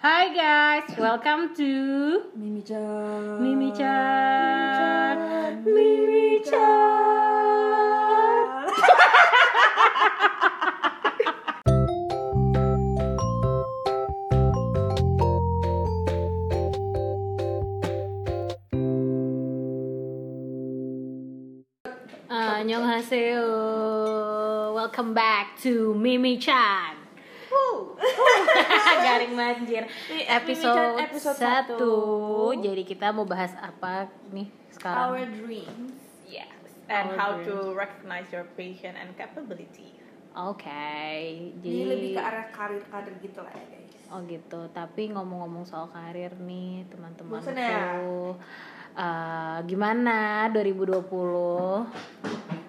Hi guys, welcome to Mimi Chan. Mimi Chan. Mimi Chan. Annyeonghaseyo. Uh, welcome back to Mimi Chan. Garing banjir. Ini Episode, episode satu. Jadi kita mau bahas apa nih sekarang? Our dreams. Yes, and Our how dreams. to recognize your passion and capability. Oke, jadi Jadi lebih ke arah karir-karir gitu lah ya guys. Oh gitu. Tapi ngomong-ngomong soal karir nih, teman-teman Bosen ya? eh, gimana 2020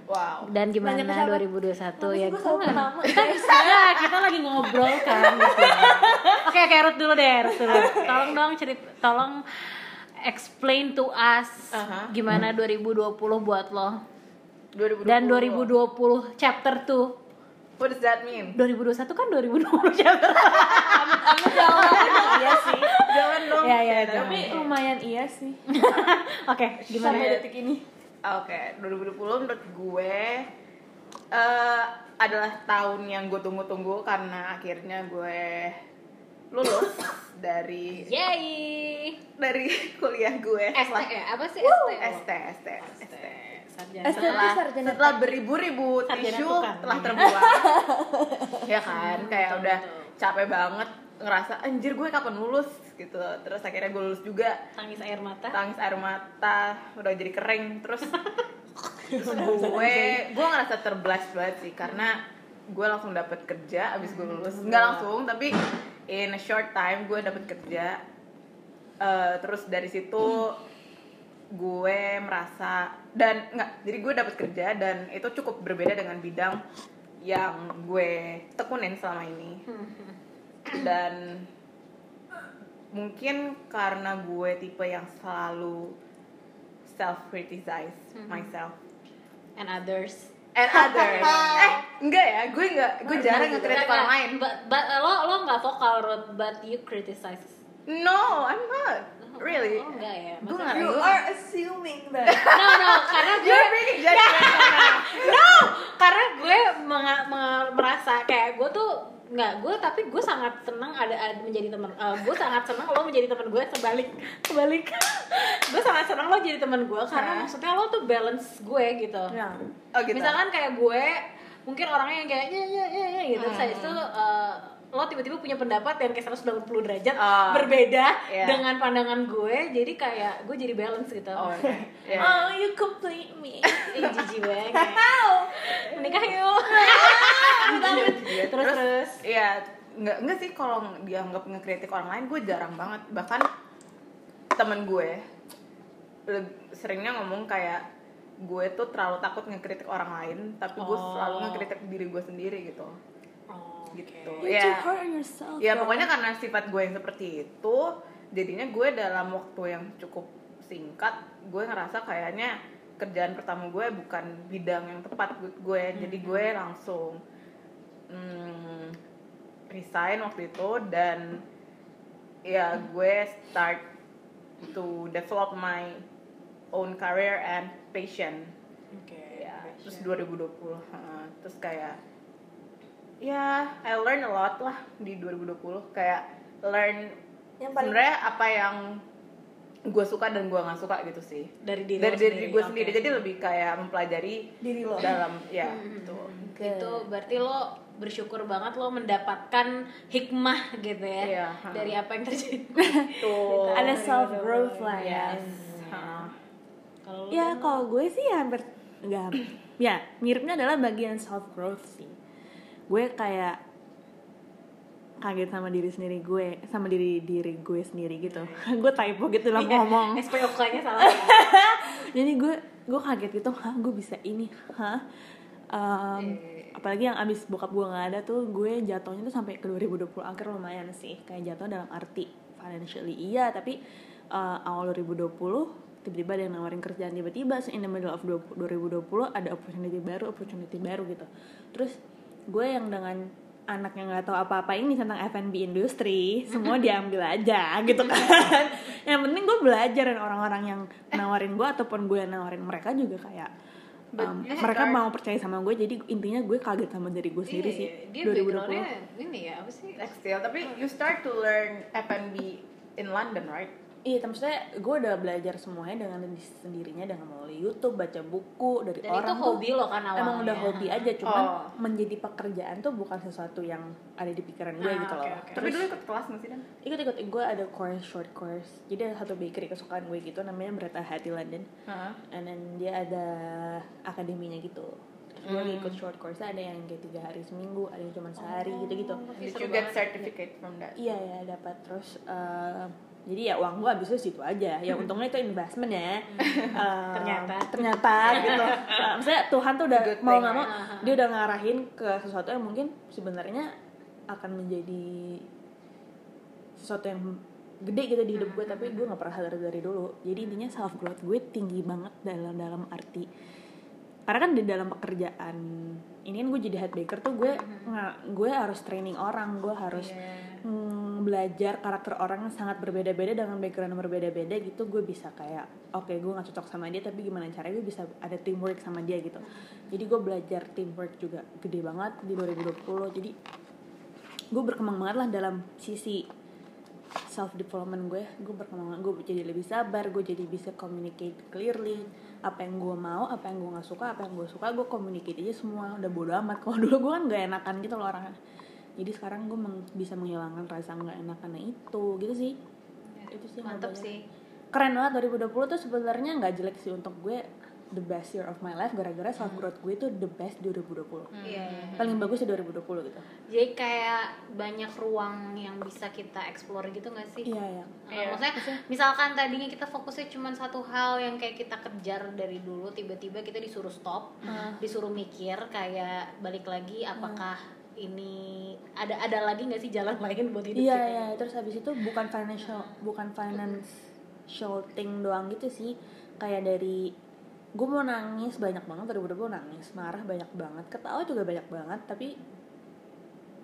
Wow. dan gimana Nanya ke siapa? 2021 Kenapa ya? selalu kan- kita bisa kita lagi ngobrol kan gitu. Oke, oke, Ruth dulu deh, Ruth dulu. Tolong dong cerita, tolong explain to us Aha. gimana 2020 buat lo 2020. dan 2020 chapter 2 What does that mean? 2021 kan 2020 chapter iya sih. Jangan dong. Iya, iya, Ya, Tapi tapi- lumayan iya sih. Oke, gimana? Sampai detik ini. Oke, 2020 menurut gue eh adalah tahun yang gue tunggu-tunggu karena akhirnya gue lulus dari Yay! dari kuliah gue. ST ya? Apa sih ST? ST, ST, ST. Sarjana. ST. setelah, sarjana setelah beribu-ribu tisu telah terbuang ya kan kayak udah capek banget ngerasa anjir gue kapan lulus gitu. Terus akhirnya gue lulus juga. Tangis air mata. tangis air mata udah jadi kering terus gue gue ngerasa terblast banget sih karena gue langsung dapet kerja abis gue lulus. Nggak langsung tapi in a short time gue dapet kerja. Eh, terus dari situ gue merasa dan nggak jadi gue dapet kerja dan itu cukup berbeda dengan bidang yang gue tekunin selama ini. Dan mungkin karena gue tipe yang selalu self criticize myself And others. and others eh enggak ya gue enggak gue jarang ngekritik orang lain But, but lo lo nggak vokal Ruth, but you criticize. no I'm not really Oh, enggak ya. gue Maksudnya- You gue- are assuming that. No no, karena gue You're being judgmental. no, karena gue menga- menga- merasa kayak gue tuh nggak gue tapi gue sangat senang ada, ada menjadi teman eh, gue sangat senang lo menjadi teman gue sebalik sebalik gue sangat senang lo jadi teman gue karena Hah? maksudnya lo tuh balance gue gitu Ya. oh gitu misalkan kayak gue mungkin orangnya yang kayak ya ya ya ya gitu Hmm. saya itu eh, lo tiba-tiba punya pendapat yang kayak 180 derajat Oh. berbeda Iya. dengan pandangan gue jadi kayak gue jadi balance gitu oh oke Ya. Oh, you complete me. Ih, jijik banget menikah yuk Iya, terus terus Iya, nggak nggak sih kalau dianggap ngekritik orang lain gue jarang banget. Bahkan temen gue seringnya ngomong kayak gue tuh terlalu takut ngekritik orang lain, tapi gue Oh. selalu ngekritik diri gue sendiri gitu. Gitu. You're Ya. yourself. Ya pokoknya karena sifat gue yang seperti itu, jadinya gue dalam waktu yang cukup singkat, gue ngerasa kayaknya kerjaan pertama gue bukan bidang yang tepat buat gue, jadi gue langsung hmm, resign waktu itu dan ya gue start to develop my own career and passion Oke. ya terus 2020 heeh. terus kayak ya I learn a lot lah di 2020 kayak learn Yang paling sebenarnya apa yang gue suka dan gue nggak suka gitu sih. Dari diri dari diri gue sendiri. Jadi lebih kayak mempelajari diri lo. dalam ya Hmm. gitu. itu berarti lo bersyukur banget lo mendapatkan hikmah gitu ya Iya, dari apa yang terjadi. Tuh Ada self growth lah ya. yes heeh. kalau Ya kalau gue sih hampir enggak ya miripnya adalah bagian self growth sih. Gue kayak kaget sama diri sendiri gue sama diri diri gue sendiri gitu. gue typo gitu lah ngomong. SPOK nya salah Jadi gue gue kaget gitu, hah gue bisa ini, hah? Um, apalagi yang abis bokap gue nggak ada tuh gue jatuhnya tuh sampai ke 2020 akhir lumayan sih kayak jatuh dalam arti financially iya tapi uh, awal 2020 tiba-tiba ada yang nawarin kerjaan tiba-tiba so in the middle of 20 2020 ada opportunity baru opportunity baru gitu terus gue yang dengan anak yang nggak tahu apa-apa ini tentang F&B industri semua diambil aja gitu kan. Yang penting gue belajar dan orang-orang yang nawarin gue ataupun gue yang nawarin mereka juga kayak um, mereka start- mau percaya sama gue jadi intinya gue kaget sama diri gue sendiri sih Iya, dia 2020 backgroundnya ini ya apa sih? Textile, tapi you start to learn F&B in London, right? Iya, maksudnya gue udah belajar semuanya dengan sendirinya dengan melalui YouTube, baca buku dari dan orang. itu tuh hobi lo kan awalnya Emang udah hobi aja, cuman Oh. menjadi pekerjaan tuh bukan sesuatu yang ada di pikiran gue Ah, gitu oke, loh. oke. Tapi dulu ikut kelas nggak sih Dan? ikut-ikut gue ada course short course. Jadi ada satu bakery kesukaan gue gitu namanya Beretta Hati London. Heeh. And then dia ada akademinya gitu. Gue Hmm. ikut short course ada yang kayak tiga hari seminggu, ada yang cuma sehari gitu-gitu. Did seru you get certificate from that? Iya ya dapat. Terus eh, jadi ya uang gue habisnya situ aja. Ya untungnya itu investment ya. Eh, Ternyata. ternyata gitu. Eh, maksudnya Tuhan tuh udah Good mau nggak mau dia udah ngarahin ke sesuatu yang mungkin sebenarnya akan menjadi sesuatu yang gede gitu di hidup gue tapi gue nggak pernah sadar dari dulu. Jadi intinya self growth gue tinggi banget dalam dalam arti karena kan di dalam pekerjaan ini kan gue jadi head baker tuh gue nggak gue harus training orang gue harus Iya. mm, belajar karakter orang yang sangat berbeda-beda dengan background yang berbeda-beda gitu gue bisa kayak oke gue nggak cocok sama dia tapi gimana caranya gue bisa ada teamwork sama dia gitu. Jadi gue belajar teamwork juga gede banget di 2020 jadi gue berkembang banget lah dalam sisi self development gue gue berkembang gue jadi lebih sabar gue jadi bisa communicate clearly apa yang gue mau apa yang gue nggak suka apa yang gue suka gue communicate aja semua. Udah bodo amat. Kalau dulu gue kan gak enakan gitu loh orangnya. Jadi sekarang gue meng- bisa menghilangkan rasa nggak enakannya itu. Gitu sih. Itu sih mantep sih. keren banget 2020 tuh sebenarnya nggak jelek sih untuk gue the best year of my life gara-gara self growth gue itu the best di 2020 iya. Paling bagus di 2020 gitu. Jadi kayak banyak ruang yang bisa kita explore gitu gak sih? Iya ya Uh, Iya. maksudnya misalkan tadinya kita fokusnya cuma satu hal yang kayak kita kejar dari dulu tiba-tiba kita disuruh stop Ah. disuruh mikir kayak balik lagi apakah ini ada ada lagi nggak sih jalan lain buat hidup Iya kita iya. Terus habis itu bukan financial bukan financial thing doang gitu sih. Kayak dari gue mau nangis banyak banget dari gue nangis marah banyak banget ketawa juga banyak banget tapi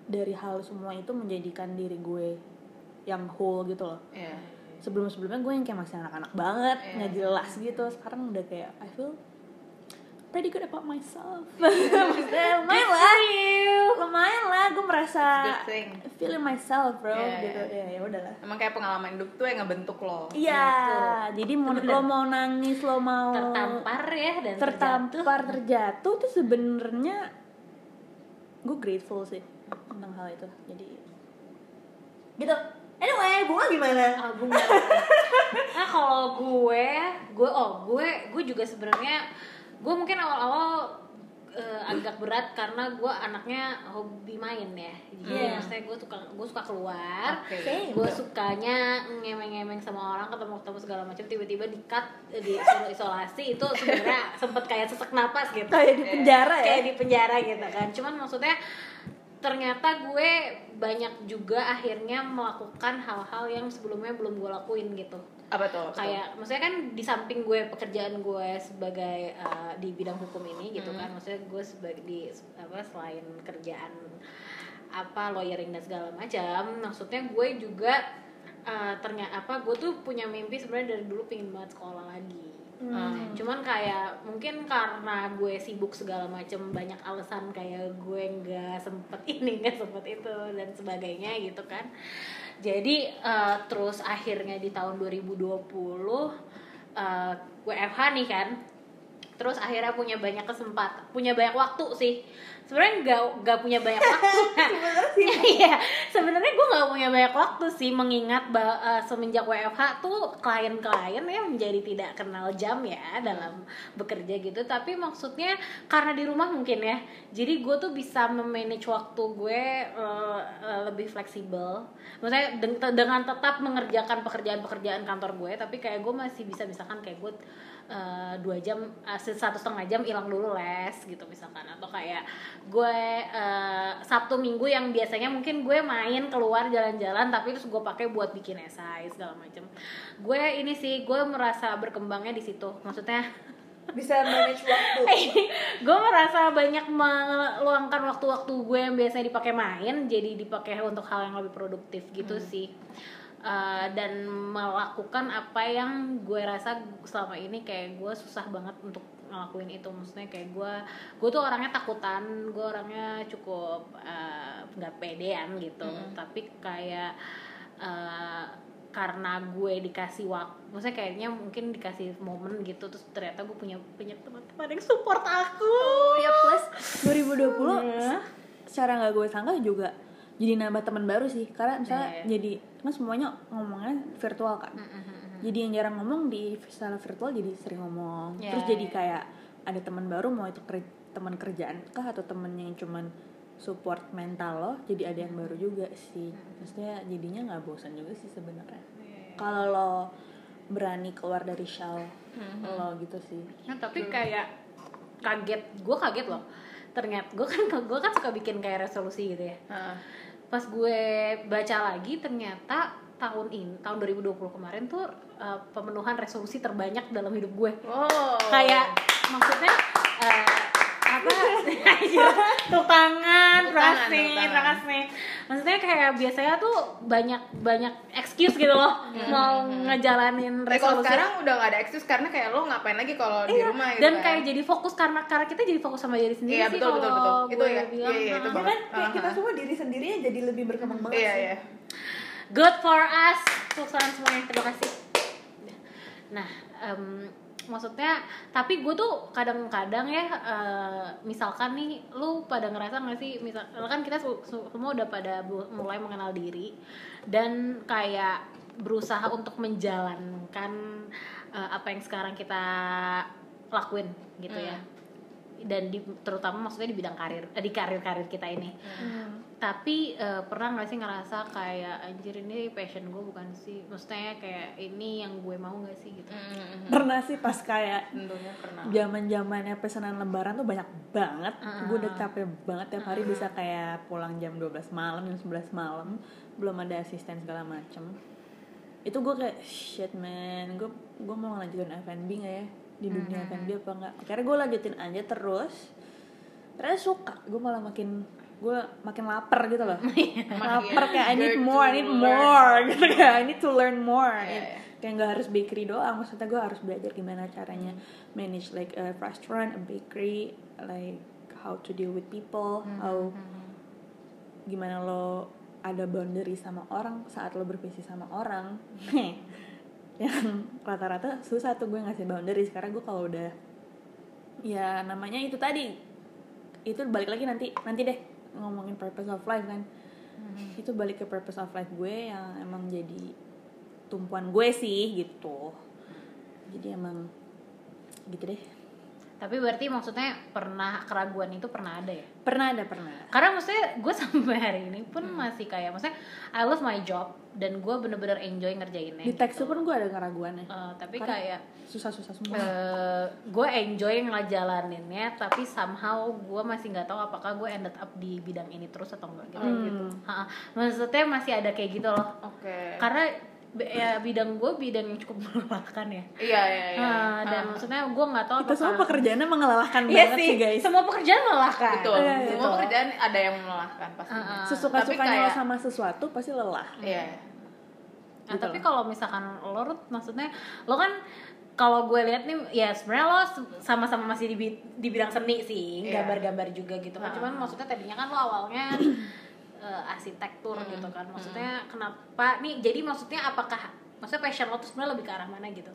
dari hal semua itu menjadikan diri gue yang whole gitu loh Iya. sebelum sebelumnya gue yang kayak masih anak-anak banget Iya. nggak jelas gitu sekarang udah kayak I feel pretty good about myself. Maksudnya lumayan lah. lumayan lah gue merasa feeling myself bro Iya, gitu. iya. ya ya udahlah. Emang kayak pengalaman hidup tuh yang ngebentuk lo. iya jadi mau lo mau nangis lo mau tertampar ya dan terjatuh tertampar terjatuh. tuh sebenarnya gue grateful sih tentang hal itu. Jadi gitu. Anyway bunga gimana? Ah, bunga. nah kalau gue gue oh gue gue juga sebenarnya gue mungkin awal-awal eh, agak berat karena gue anaknya hobi main ya jadi Iya. maksudnya gue suka gue suka keluar Oke. Same. gue sukanya ngemeng-ngemeng sama orang ketemu ketemu segala macam tiba-tiba di cut eh, disuruh isolasi itu sebenarnya sempet kayak sesak napas gitu kayak di penjara ya kayak di penjara gitu kan cuman maksudnya ternyata gue banyak juga akhirnya melakukan hal-hal yang sebelumnya belum gue lakuin gitu Apa tuh? kayak maksudnya kan di samping gue pekerjaan gue sebagai uh, di bidang hukum ini gitu kan maksudnya gue sebagai di apa selain kerjaan apa lawyering dan segala macam maksudnya gue juga uh, ternyata apa gue tuh punya mimpi sebenarnya dari dulu pengen banget sekolah lagi Hmm. cuman kayak mungkin karena gue sibuk segala macam banyak alasan kayak gue nggak sempet ini nggak sempet itu dan sebagainya gitu kan jadi eh, terus akhirnya di tahun 2020 eh, WFH nih kan terus akhirnya punya banyak kesempatan punya banyak waktu sih. Sebenarnya nggak nggak punya banyak waktu. Iya sebenarnya gue nggak punya banyak waktu sih mengingat ba- eh, semenjak WFH tuh klien-klien ya menjadi tidak kenal jam ya dalam bekerja gitu. Tapi maksudnya karena di rumah mungkin ya jadi gue tuh bisa memanage waktu gue eh, lebih fleksibel. Maksudnya deng- dengan tetap mengerjakan pekerjaan-pekerjaan kantor gue tapi kayak gue masih bisa misalkan kayak gue eh, dua jam eh, satu setengah jam hilang dulu les gitu misalkan. Atau kayak gue eh, sabtu minggu yang biasanya mungkin gue main keluar jalan-jalan tapi terus gue pakai buat bikin esai segala macem. Gue ini sih gue merasa berkembangnya di situ. Maksudnya bisa manage waktu. Gue merasa banyak meluangkan waktu-waktu gue yang biasanya dipakai main jadi dipakai untuk hal yang lebih produktif gitu sih Uh, dan melakukan apa yang gue rasa selama ini kayak gue susah banget untuk ngelakuin itu. Maksudnya kayak gue gue tuh orangnya takutan gue orangnya cukup uh, nggak pedean gitu. Tapi kayak uh, karena gue dikasih waktu maksudnya kayaknya mungkin dikasih momen gitu terus ternyata gue punya punya teman-teman yang support aku. Ya plus 2020 Iya. secara nggak gue sangka juga jadi nambah teman baru sih. Karena misalnya Iya, iya. jadi kan semuanya ngomongnya virtual kan. Jadi yang jarang ngomong di secara virtual jadi sering ngomong. Iya, terus jadi iya. kayak ada teman baru mau itu ker- teman kerjaan kah atau temen yang cuman support mental lo jadi ada yang baru juga sih. Maksudnya jadinya nggak bosan juga sih sebenarnya. Kalau lo berani keluar dari shell lo gitu sih. Nah, tapi kayak kaget, gue kaget loh. Ternyata gue kan gue kan suka bikin kayak resolusi gitu ya. Heeh. Pas gue baca lagi ternyata tahun ini tahun 2020 kemarin tuh uh, pemenuhan resolusi terbanyak dalam hidup gue. Oh. Kayak maksudnya uh, apa? Tepuk tangan, Tepuk tangan, tangan. terasi. Maksudnya kayak biasanya tuh banyak banyak excuse gitu loh mau ngejalanin Eh, kalau resolusi. sekarang udah gak ada excuse karena kayak lo ngapain lagi kalau di rumah gitu dan kan. kayak jadi fokus karena karena kita jadi fokus sama diri sendiri Iya, sih betul, betul, kalau betul. Itu gue ya, bilang, iya, iya, itu "Ah, banget. kan kayak kita semua diri sendirinya jadi lebih berkembang banget Iya, sih iya. good for us tangan semuanya terima kasih nah em, maksudnya tapi gue tuh kadang-kadang ya eh, misalkan nih lu pada ngerasa nggak sih misalkan kita su- su- semua udah pada mulai mengenal diri dan kayak berusaha untuk menjalankan eh, apa yang sekarang kita lakuin gitu ya. Dan di, terutama maksudnya di bidang karir eh, di karir karir kita ini tapi eh, pernah nggak sih ngerasa kayak anjir ini passion gue bukan sih? Maksudnya kayak ini yang gue mau nggak sih? gitu. Mm-mm. pernah sih pas kayak Tentunya pernah. zaman zamannya pesanan lebaran tuh banyak banget. Ah. gue udah capek banget tiap hari bisa kayak pulang jam 12 malam jam 11 malam belum ada asisten segala macem. Itu gue kayak shit man gue gue mau lanjutin F&B nggak ya? Di dunia F&B apa enggak akhirnya gue lanjutin aja terus. Terus suka gue malah makin gue makin lapar gitu loh. Lapar kayak I need more I need more gitu kayak I need to learn more. Iya, iya. kayak nggak harus bakery doang maksudnya gue harus belajar gimana caranya manage like a restaurant a bakery like how to deal with people how gimana lo ada boundary sama orang saat lo bervisi sama orang yang rata-rata susah tuh gue ngasih boundary. Sekarang gue kalau udah ya namanya itu tadi itu balik lagi nanti nanti deh ngomongin purpose of life kan. Itu balik ke purpose of life gue yang emang jadi tumpuan gue sih gitu. Jadi emang gitu deh tapi berarti maksudnya pernah keraguan itu pernah ada ya pernah ada pernah ada. karena maksudnya gue sampai hari ini pun masih kayak maksudnya I love my job dan gue bener-bener enjoy ngerjainnya di tekstur pun gue ada keraguannya Eh, tapi Karena kayak susah-susah semua eh gue enjoy ngejalaninnya tapi somehow gue masih nggak tahu apakah gue ended up di bidang ini terus atau enggak gitu, Hmm. gitu. Ha-ha. maksudnya masih ada kayak gitu loh Oke. karena ya bidang gue bidang yang cukup melelahkan ya Iya, iya, iya. Ah, dan Ah. maksudnya gue nggak tahu kita semua pekerjaannya mengalahkan Iya banget sih, sih guys semua pekerjaan melelahkan Betul. Iya, iya. Semua pekerjaan ada yang melelahkan pasti. Ah, ah. sesuka-sukanya Tapi lo kayak- sama sesuatu pasti lelah Iya. Nah, Gitu tapi kalau misalkan lo Ruth, maksudnya lo kan kalau gue lihat nih ya sebenarnya lo sama-sama masih di, di bidang seni sih Iya. gambar-gambar juga gitu kan Ah. cuman maksudnya tadinya kan lo awalnya eh, arsitektur Hmm. gitu kan maksudnya kenapa nih jadi maksudnya apakah maksudnya passion lo tuh sebenarnya lebih ke arah mana gitu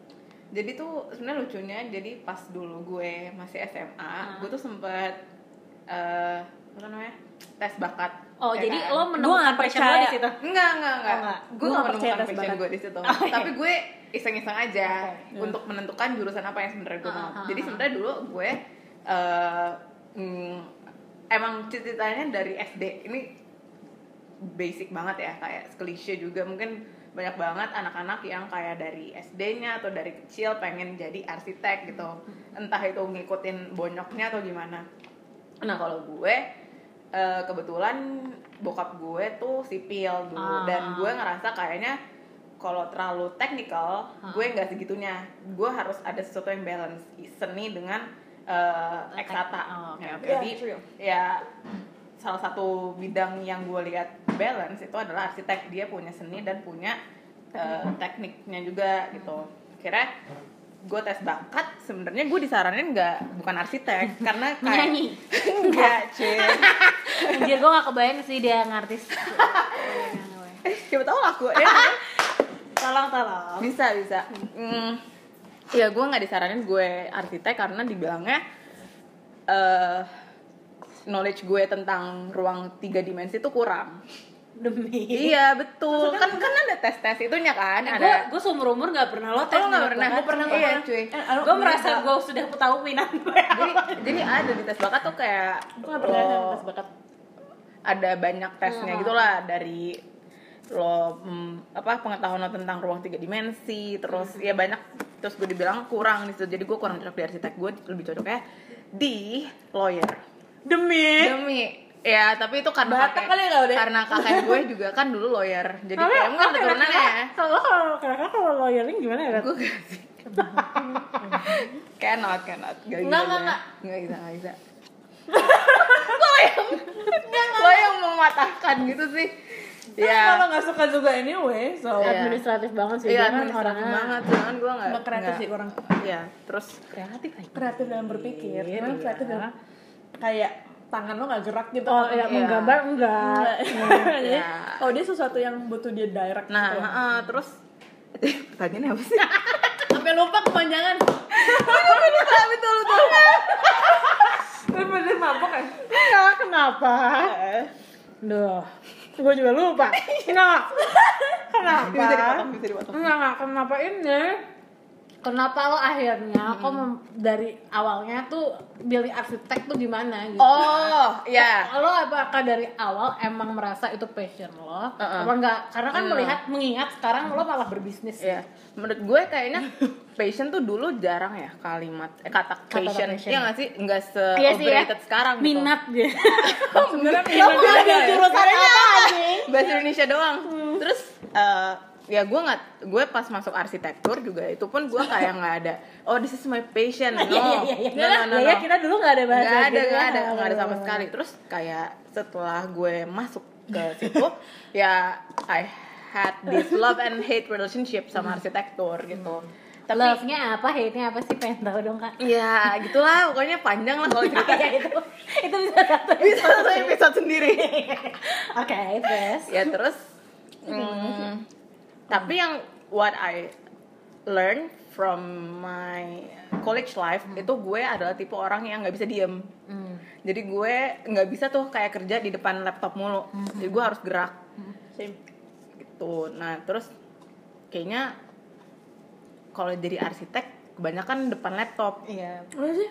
Jadi tuh sebenarnya lucunya jadi pas dulu gue masih SMA, gue tuh sempet eh apa namanya? tes bakat. oh ya jadi kan? lo menemukan passion lo di situ Enggak, enggak, enggak. Oh, enggak. Gue nggak menemukan passion gue di situ. Oh, iya. Tapi gue iseng-iseng aja Oke. untuk menentukan jurusan apa yang sebenarnya gue Ah, mau. ah, Jadi ah. sebenarnya dulu gue eh mm, emang ceritanya dari SD. Ini basic banget ya, kayak klise juga mungkin banyak banget anak-anak yang kayak dari SD-nya atau dari kecil pengen jadi arsitek gitu. Entah itu ngikutin bonyoknya atau gimana. Nah, kalau gue eh, kebetulan bokap gue tuh sipil dulu Ah. dan gue ngerasa kayaknya kalau terlalu technical gue nggak segitunya gue harus ada sesuatu yang balance seni dengan uh, eksata Oh, oke, Ya, oke. jadi Yeah, true. ya salah satu bidang yang gue lihat balance itu adalah arsitek. Dia punya seni dan punya uh, tekniknya juga gitu. Kira gue tes bakat sebenarnya gue disaranin nggak bukan arsitek. Karena kayak Nyanyi. enggak cuy. Anjir gue gak kebayang sih dia ngartis. Siapa tahu laku ya Tolong tolong. Bisa bisa. Hmm, ya gue nggak disaranin gue arsitek karena dibilangnya eh knowledge gue tentang ruang tiga dimensi itu kurang Demi iya betul kan kan ada tes tes itunya kan Gue ada gue seumur umur gak pernah lo tes Oh, nggak minat pernah? bakat. Gue pernah, Iya. iya, cuy. Eh, alo, Gue merasa gue sudah tahu minat gue jadi jadi ada di tes bakat tuh kayak Gue gak pernah lo- tes bakat ada banyak tesnya Hmm. gitulah dari lo mm, apa pengetahuan lo tentang ruang tiga dimensi terus Hmm. ya banyak terus gue dibilang kurang di situ jadi gue kurang cocok di arsitek gue lebih cocoknya di lawyer Demi. Demi. Ya tapi itu karena Batak kali ya karena kakek gue juga kan dulu lawyer. Jadi kayak mungkin oke, keturunan kira-kira ya Kalau kalau kira-kira kalau lawyering gimana ya? Gue gak sih cannot cannot. Gak bisa Enggak, enggak, gue. nggak. Bisa nggak bisa. Lo yang lo yang mematahkan gitu sih. Ya. ya. kalau nggak suka juga anyway, so. Iya. Administratif banget sih iya dia kan administratif orangnya banget. Jangan gue nggak nggak kreatif nggak- sih kurang iya terus kreatif aja. kreatif dalam berpikir, Iya. Cuman kreatif dalam kayak tangan lo nggak gerak gitu. Oh iya, menggambar enggak. Jadi, Iya. oh dia sesuatu yang butuh dia direct. nah gitu. heeh, terus pertanyaannya apa sih sampai lupa kepanjangan. betul betul betul dia mabok kan? Enggak, kenapa? Duh, gue juga lupa. Enggak. Kenapa? bisa dipotong bisa dipotong Enggak, enggak. Kenapa ini? Kenapa lo akhirnya kok mem- dari awalnya tuh pilih arsitek tuh gimana gitu? oh ya Lo apakah dari awal emang merasa itu passion lo? Uh-uh. Apa enggak? Karena kan Hmm. melihat mengingat sekarang lo malah berbisnis. Iya, menurut gue kayaknya passion tuh dulu jarang ya kalimat eh, kata Kata passion. passion. Iya nggak sih? Nggak se Iya sih ya. sekarang gitu. Minat gitu. Sebenarnya Lo minat juga ya. jurusan apa? Bahasa Indonesia doang. Terus eh, ya gue nggak gue pas masuk arsitektur juga itu pun gue kayak nggak ada oh this is my passion no. Iya iya. Iya. no no no, Iya, no. kita dulu nggak ada bahasa nggak ada gitu nggak ya. ada nggak ada sama sekali. Terus kayak setelah gue masuk ke situ ya I had this love and hate relationship sama arsitektur gitu. Tapi Love-nya apa, hate-nya apa sih? Pengen tahu dong, Kak. ya gitulah. Pokoknya panjang lah kalau cerita. Ya itu. Itu bisa satu bisa satu episode. sendiri. Oke terus? Ya terus hmm, tapi yang what I learn from my college life itu gue adalah tipe orang yang nggak bisa diem. Hmm. jadi gue nggak bisa tuh kayak kerja di depan laptop mulu. Jadi gue harus gerak. Same. gitu. Nah terus kayaknya kalau jadi arsitek kebanyakan depan laptop. Iya. Apa sih?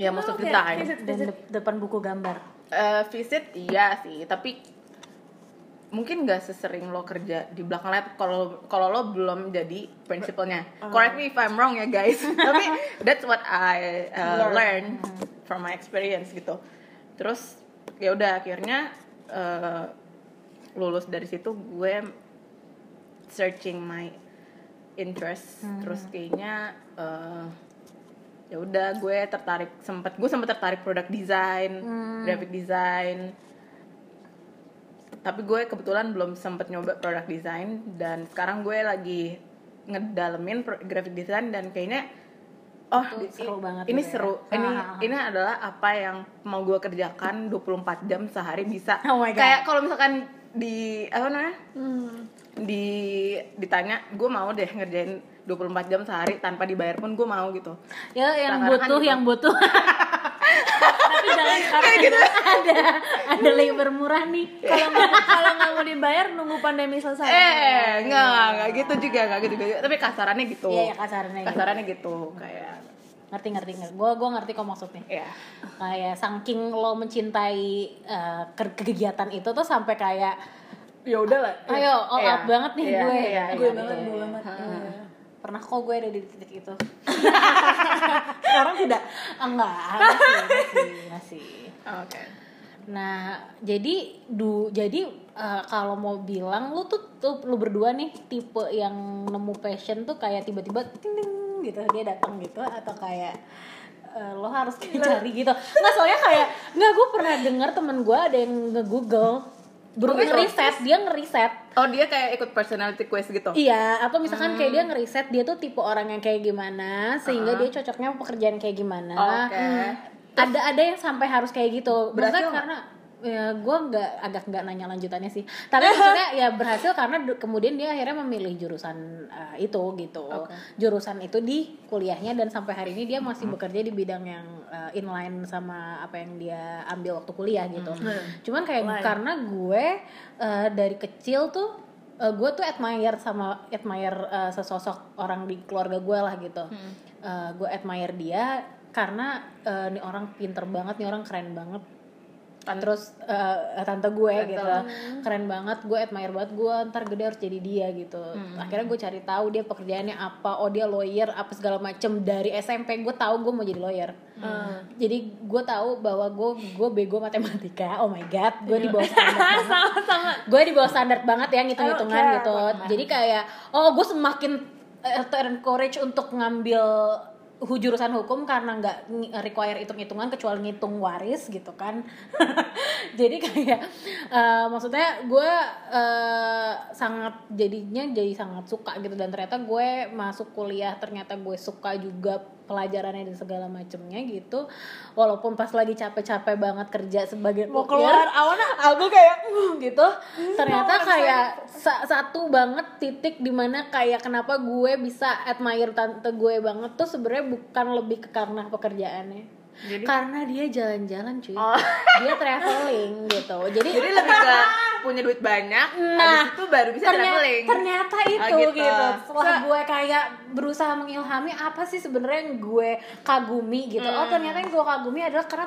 ya most of the Oke, time visit, dan visit. de- depan buku gambar. Eh, visit iya sih. Tapi mungkin gak sesering lo kerja di belakang laptop kalau kalau lo belum jadi prinsipalnya correct me if I'm wrong ya guys. Tapi that's what I uh, learn. from my experience gitu. Terus ya udah akhirnya uh, lulus dari situ gue searching my interest. Terus kayaknya uh, ya udah gue tertarik sempet gue sempet tertarik produk design graphic design tapi gue kebetulan belum sempet nyoba produk design dan sekarang gue lagi ngedalemin graphic design dan kayaknya oh Itu seru banget ini gitu ya. seru ini ha. ini adalah apa yang mau gue kerjakan 24 jam sehari bisa Oh my God. kayak kalau misalkan di apa namanya Hmm. di ditanya gue mau deh ngerjain 24 jam sehari tanpa dibayar pun gue mau gitu ya yang Seakan-akan butuh gitu. yang butuh tapi jangan sekarang ada ada labor murah nih Kalau nggak kalau nggak mau dibayar nunggu pandemi selesai. eh nggak nggak, gitu juga nggak gitu juga tapi kasarannya gitu iya ya kasarnya gitu. kasarannya gitu kayak ngerti ngerti ngerti gue gue ngerti kok maksudnya ya kayak saking lo mencintai ke- kegiatan itu tuh sampai kayak Ya udahlah. ayo all out banget nih Iya, gue iya, gue iya, banget, iya. gue banget. Pernah kok gue ada di titik itu. Sekarang tidak. enggak masih masih masih. Oke. Nah, jadi du jadi eh, kalau mau bilang lu tuh, tuh lu berdua nih tipe yang nemu passion tuh kayak tiba-tiba ting ting gitu dia datang gitu atau kayak eh, lo harus cari gitu. Nggak soalnya kayak nggak gue pernah dengar temen gue ada yang nge-google Bro, Oh, ngeriset, dia ngeriset Oh dia kayak ikut personality quiz gitu? Iya, atau misalkan kayak dia ngeriset dia tuh tipe orang yang kayak gimana sehingga Uh-uh. dia cocoknya pekerjaan kayak gimana. Oke. Hmm. Ada ada yang sampai harus kayak gitu. Nggak? karena ya gue nggak agak nggak nanya lanjutannya sih. Tapi maksudnya ya berhasil karena kemudian dia akhirnya memilih jurusan uh, itu gitu. Oke. Jurusan itu di kuliahnya dan sampai hari ini dia masih bekerja di bidang yang uh, inline sama apa yang dia ambil waktu kuliah gitu. Cuman kayak Lain. karena gue uh, dari kecil tuh uh, gue tuh admire sama admire uh, sesosok orang di keluarga gue lah gitu. Uh, gue admire dia karena uh, nih orang pinter banget, nih orang keren banget. Terus uh, tante gue Tante gitu, keren banget. Gue admire banget. Gue ntar gede harus jadi dia gitu. Akhirnya gue cari tahu dia pekerjaannya apa. Oh dia lawyer, apa segala macem dari SMP. Gue tahu gue mau jadi lawyer. Jadi gue tahu bahwa gue gue bego matematika. Oh my god, gue di bawah standar gue di bawah standar banget ya ngitung-hitungan I don't care gitu jadi kayak oh gue semakin eh, ter-encourage untuk ngambil jurusan hukum karena nggak require hitung-hitungan kecuali ngitung waris gitu kan. Jadi kayak eh, maksudnya gue eh, sangat jadinya jadi sangat suka gitu dan ternyata gue masuk kuliah ternyata gue suka juga pelajarannya dan segala macemnya gitu. Walaupun pas lagi capek-capek banget kerja sebagai mau lawyer, keluar awana aku kayak "Uh," gitu. Ternyata kayak sa- satu banget titik di mana kayak kenapa gue bisa admire tante gue banget tuh sebenarnya bukan lebih ke karena pekerjaannya Jadi- karena dia jalan-jalan cuy Oh. dia traveling gitu jadi, Jadi lebih ke punya duit banyak, Nah, habis itu baru bisa ternyata, traveling. ternyata itu Oh, gitu. gitu. Setelah gue kayak berusaha mengilhami apa sih sebenarnya yang gue kagumi gitu. Oh Hmm. ternyata yang gue kagumi adalah karena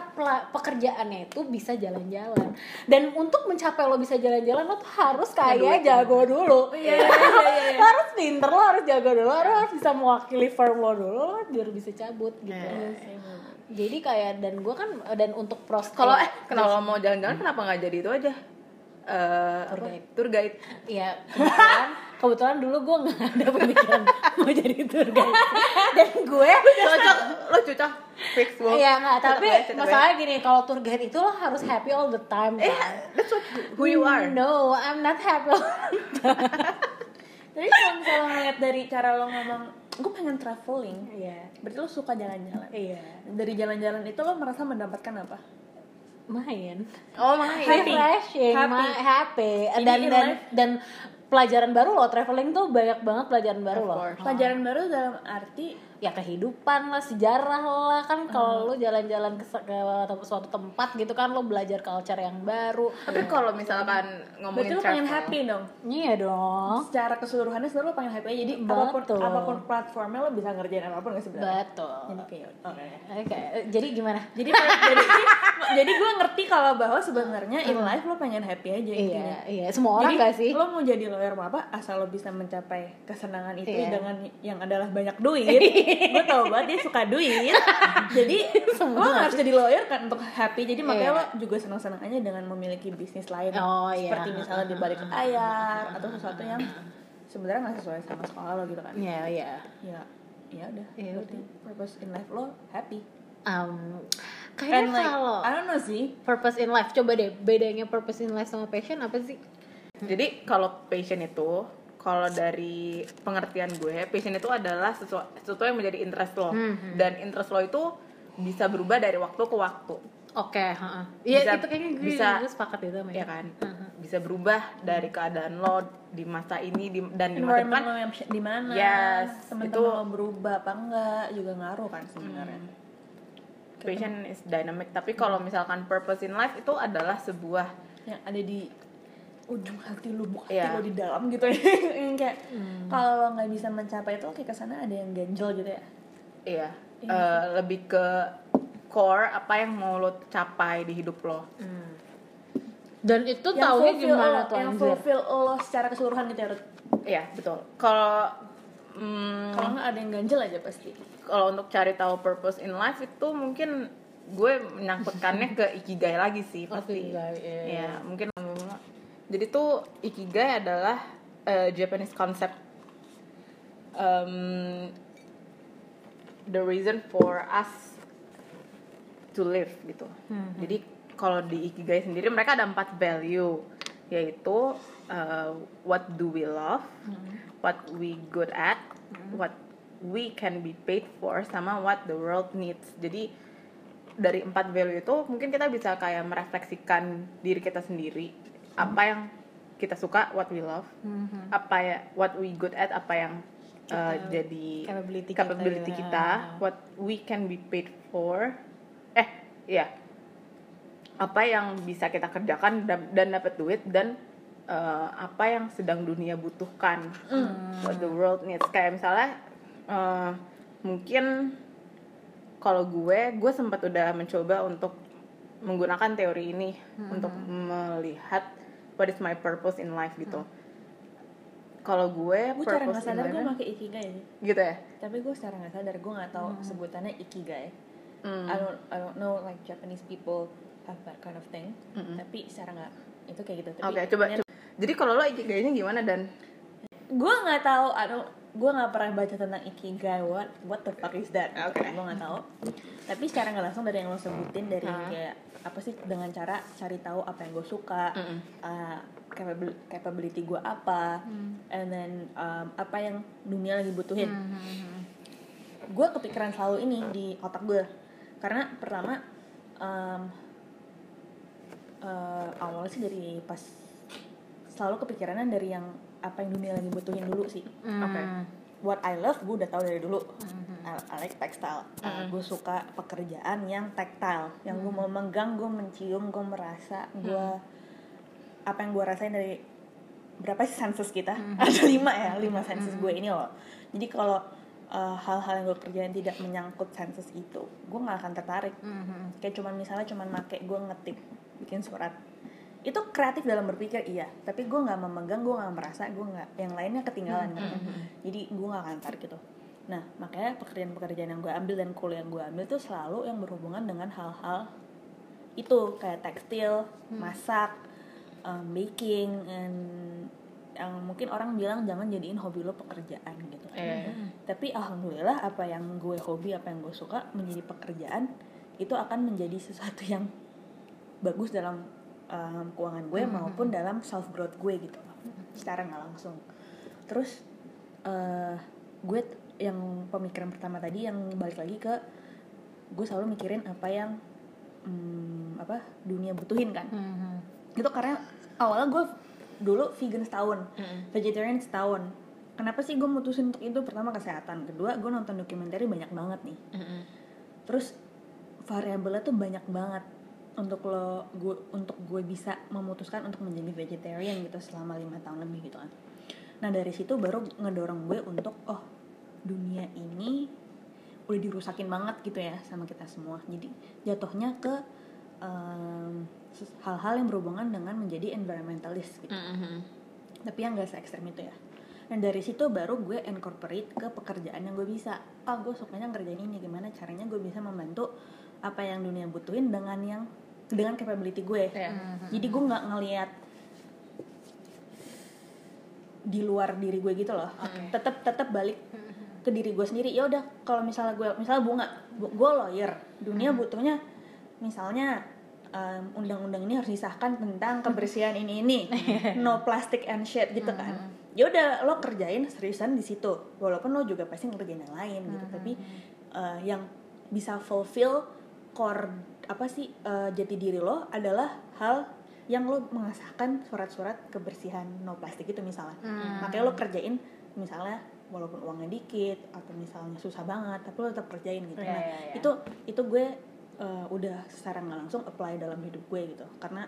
pekerjaannya itu bisa jalan-jalan. Dan untuk mencapai lo bisa jalan-jalan lo tuh harus kayak jago dulu. Iya, iya, iya, iya. Lo harus pinter lo harus jago dulu. Lo harus bisa mewakili firm lo dulu lo biar bisa cabut gitu. Iya. Jadi kayak dan gue kan dan untuk prospek Kalau eh kalau mau jalan-jalan kenapa nggak jadi itu aja? Eh, Tour apa? guide. Tour guide. Iya, kebetulan, kebetulan dulu gue nggak ada pemikiran mau jadi tour guide. Dan gue Cocok, lo cocok fix lo. Iya nggak, tapi masalahnya gini, kalau tour guide itu lo harus happy all the time. Eh, kan? that's what who you are. No, I'm not happy. all the time. jadi kalau misalnya ngeliat dari cara lo ngomong gue pengen traveling Iya, berarti lo suka jalan-jalan iya, dari jalan-jalan itu lo merasa mendapatkan apa main. Oh. Happy. refreshing, Happy. happy. Ini Dan in dan life. dan pelajaran baru loh, traveling tuh banyak banget pelajaran baru course. pelajaran baru dalam arti ya kehidupan lah sejarah lah. Kan Hmm. kalau lu jalan-jalan ke, ke suatu tempat gitu kan lo belajar culture yang baru. Tapi kalau misalkan berarti ngomongin lo pengen travel, happy dong? Iya dong. Secara keseluruhannya sebenarnya lo pengen happy aja. Jadi apa pun Betul. apa pun platformnya lo bisa ngerjain apa pun gak sebenarnya? Betul. Jadi kayak oke. Oke, jadi gimana? Jadi jadi jadi gue ngerti kalau bahwa sebenarnya in life lo pengen happy aja intinya. iya. Iya semua orang jadi gak sih? lo mau jadi lawyer apa asal lo bisa mencapai kesenangan itu Iya. dengan yang adalah banyak duit gue tau banget dia suka duit. Jadi lo nggak harus jadi lawyer kan untuk happy. Jadi makanya Iya. lo juga senang senang aja dengan memiliki bisnis lain. Oh, iya. seperti misalnya di balik layar atau sesuatu yang sebenarnya nggak sesuai sama sekolah lo gitu kan. Iya iya. Ya ya udah. Iya berarti purpose in life lo happy. Um, kayaknya like kalau I don't know sih. purpose in life coba deh bedanya purpose in life sama passion apa sih? Jadi kalau passion itu kalau dari pengertian gue, passion itu adalah sesuatu, sesuatu yang menjadi interest lo. Hmm, Dan interest lo itu bisa berubah dari waktu ke waktu. oke heeh. iya Bisa- itu kayaknya gue, bisa- gue sepakat itu sama Ya kan? Heeh. Bisa berubah dari keadaan lo di masa ini di, dan di masa depan. lo yang di mana Yes, teman-teman itu- lo berubah apa enggak juga ngaruh kan sebenarnya Passion is dynamic. Tapi kalau misalkan purpose in life itu adalah sebuah yang ada di ujung hati lu bukan Iya. hati lo di dalam gitu ya yang kayak kalau lo nggak bisa mencapai itu kayak ke sana ada yang ganjel gitu ya iya eh, lebih ke core apa yang mau lo capai di hidup lo. dan itu fulfill gimana lo, tuh yang anjir? fulfill lo secara keseluruhan gitu ya Ruth. Iya betul. Kalau mm, kalau nggak ada yang ganjel aja pasti kalau untuk cari tahu purpose in life itu mungkin gue menyangkutkannya ke ikigai lagi sih pasti ikigai, iya. ya mungkin jadi tuh ikigai adalah eh, Japanese concept. Um, the reason for us to live gitu. Jadi kalau di ikigai sendiri mereka ada empat value yaitu uh, what do we love what we good at what we can be paid for sama what the world needs. Jadi dari empat value itu mungkin kita bisa kayak merefleksikan diri kita sendiri apa yang kita suka what we love apa ya what we good at apa yang uh, Kita- jadi capability kita capability ya. kita what we can be paid for. Eh iya. Apa yang bisa kita kerjakan dan, dan dapat duit dan uh, apa yang sedang dunia butuhkan. What the world needs. Kayak misalnya uh, mungkin kalau gue gue sempat udah mencoba untuk menggunakan teori ini untuk melihat what is my purpose in life gitu. Kalau gue gue cara nggak sadar gue pakai ikigai gitu ya? Tapi gue secara nggak sadar gue nggak tahu sebutannya ikigai. Hmm. I don't I don't know like Japanese people have that kind of thing. Mm-mm. tapi secara nggak itu kayak gitu. Oke, tapi coba, coba. Jadi kalau lo ikigainya gimana dan? Gue nggak tahu I don't gue nggak pernah baca tentang ikigai. What what the fuck is that? Oke. gue nggak tahu tapi secara nggak langsung dari yang lo sebutin dari Hah? kayak apa sih dengan cara cari tahu apa yang gue suka Mm-mm. uh, capabil- capability gue apa and then um, apa yang dunia lagi butuhin gue kepikiran selalu ini di otak gue karena pertama um, uh, awalnya sih dari pas selalu kepikirannya dari yang apa yang dunia lagi butuhin dulu sih Oke. What I love gue udah tahu dari dulu. I, I like textile. Uh, Mhm. gue suka pekerjaan yang tactile. Yang gue mau megang gue mencium gue merasa gue apa yang gue rasain dari berapa sih senses kita? Ada lima ya lima senses gue ini loh. Jadi kalau uh, hal-hal yang gue kerjain tidak menyangkut senses itu gue nggak akan tertarik. Kayak cuman misalnya cuman make gue ngetik bikin surat itu kreatif dalam berpikir iya. Tapi gue nggak memegang gue nggak merasa gue nggak yang lainnya ketinggalan gitu. kan. jadi gue nggak akan tarik gitu. Nah makanya pekerjaan-pekerjaan yang gue ambil dan kuliah yang gue ambil tuh selalu yang berhubungan dengan hal-hal itu. Kayak tekstil masak um, baking and yang mungkin orang bilang jangan jadiin hobi lo pekerjaan gitu Eh. tapi alhamdulillah apa yang gue hobi apa yang gue suka menjadi pekerjaan itu akan menjadi sesuatu yang bagus dalam um, keuangan gue maupun dalam self growth gue gitu. Secara nggak langsung. Terus eh, gue yang pemikiran pertama tadi yang balik lagi ke gue selalu mikirin apa yang hmm, apa dunia butuhin kan. Itu karena awalnya gue dulu vegan setahun vegetarian setahun. Kenapa sih gue mutusin untuk itu? Pertama kesehatan. Kedua gue nonton dokumenter banyak banget nih. Terus variabelnya tuh banyak banget untuk lo gue untuk gue bisa memutuskan untuk menjadi vegetarian gitu selama lima tahun lebih gitu kan. Nah dari situ baru ngedorong gue untuk oh dunia ini udah dirusakin banget gitu ya sama kita semua. Jadi jatuhnya ke ses- hal-hal yang berhubungan dengan menjadi environmentalist gitu. Tapi yang gak se ekstrem itu ya. Dan dari situ baru gue incorporate ke pekerjaan yang gue bisa. Ah gue sukanya ngerjain ini gimana caranya gue bisa membantu apa yang dunia butuhin dengan yang dengan capability gue. Iya. jadi gue nggak ngelihat di luar diri gue gitu loh. Tetap tetap balik ke diri gue sendiri. Ya udah kalau misalnya gue misalnya bunga bu- gue lawyer. Dunia butuhnya misalnya em, undang-undang ini harus disahkan tentang kebersihan ini ini. No plastic and shit gitu kan. Ya udah lo kerjain seriusan di situ. Walaupun lo juga pasti ngerjain yang lain gitu. Tapi eh, yang bisa fulfill core apa sih eh, jati diri lo adalah hal yang lo mengesahkan surat-surat kebersihan no plastik itu misalnya. Makanya lo kerjain misalnya walaupun uangnya dikit atau misalnya susah banget tapi lo tetap kerjain gitu. Iya, nah iya, iya. itu itu gue eh, udah secara nggak langsung apply dalam hidup gue gitu. Karena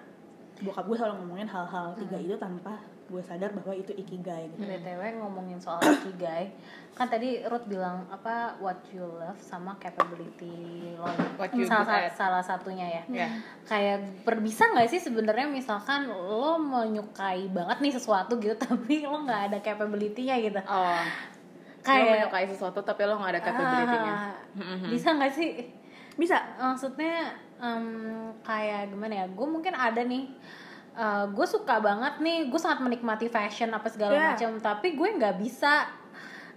bokap gue selalu ngomongin hal-hal tiga itu tanpa gue sadar bahwa itu ikigai gitu. Btw ngomongin soal ikigai kan tadi Ruth bilang apa what you love sama capability lo. What you salah, salah satunya ya. Ya. kayak per- bisa nggak sih sebenarnya? Misalkan lo menyukai banget nih sesuatu gitu tapi lo nggak ada capability-nya gitu. Oh, lo kayak menyukai sesuatu tapi lo gak ada capability-nya. Ah, bisa nggak sih? Bisa. Maksudnya em, kayak gimana ya? Gue mungkin ada nih gue suka banget nih gue sangat menikmati fashion apa segala Yeah. macam tapi gue nggak bisa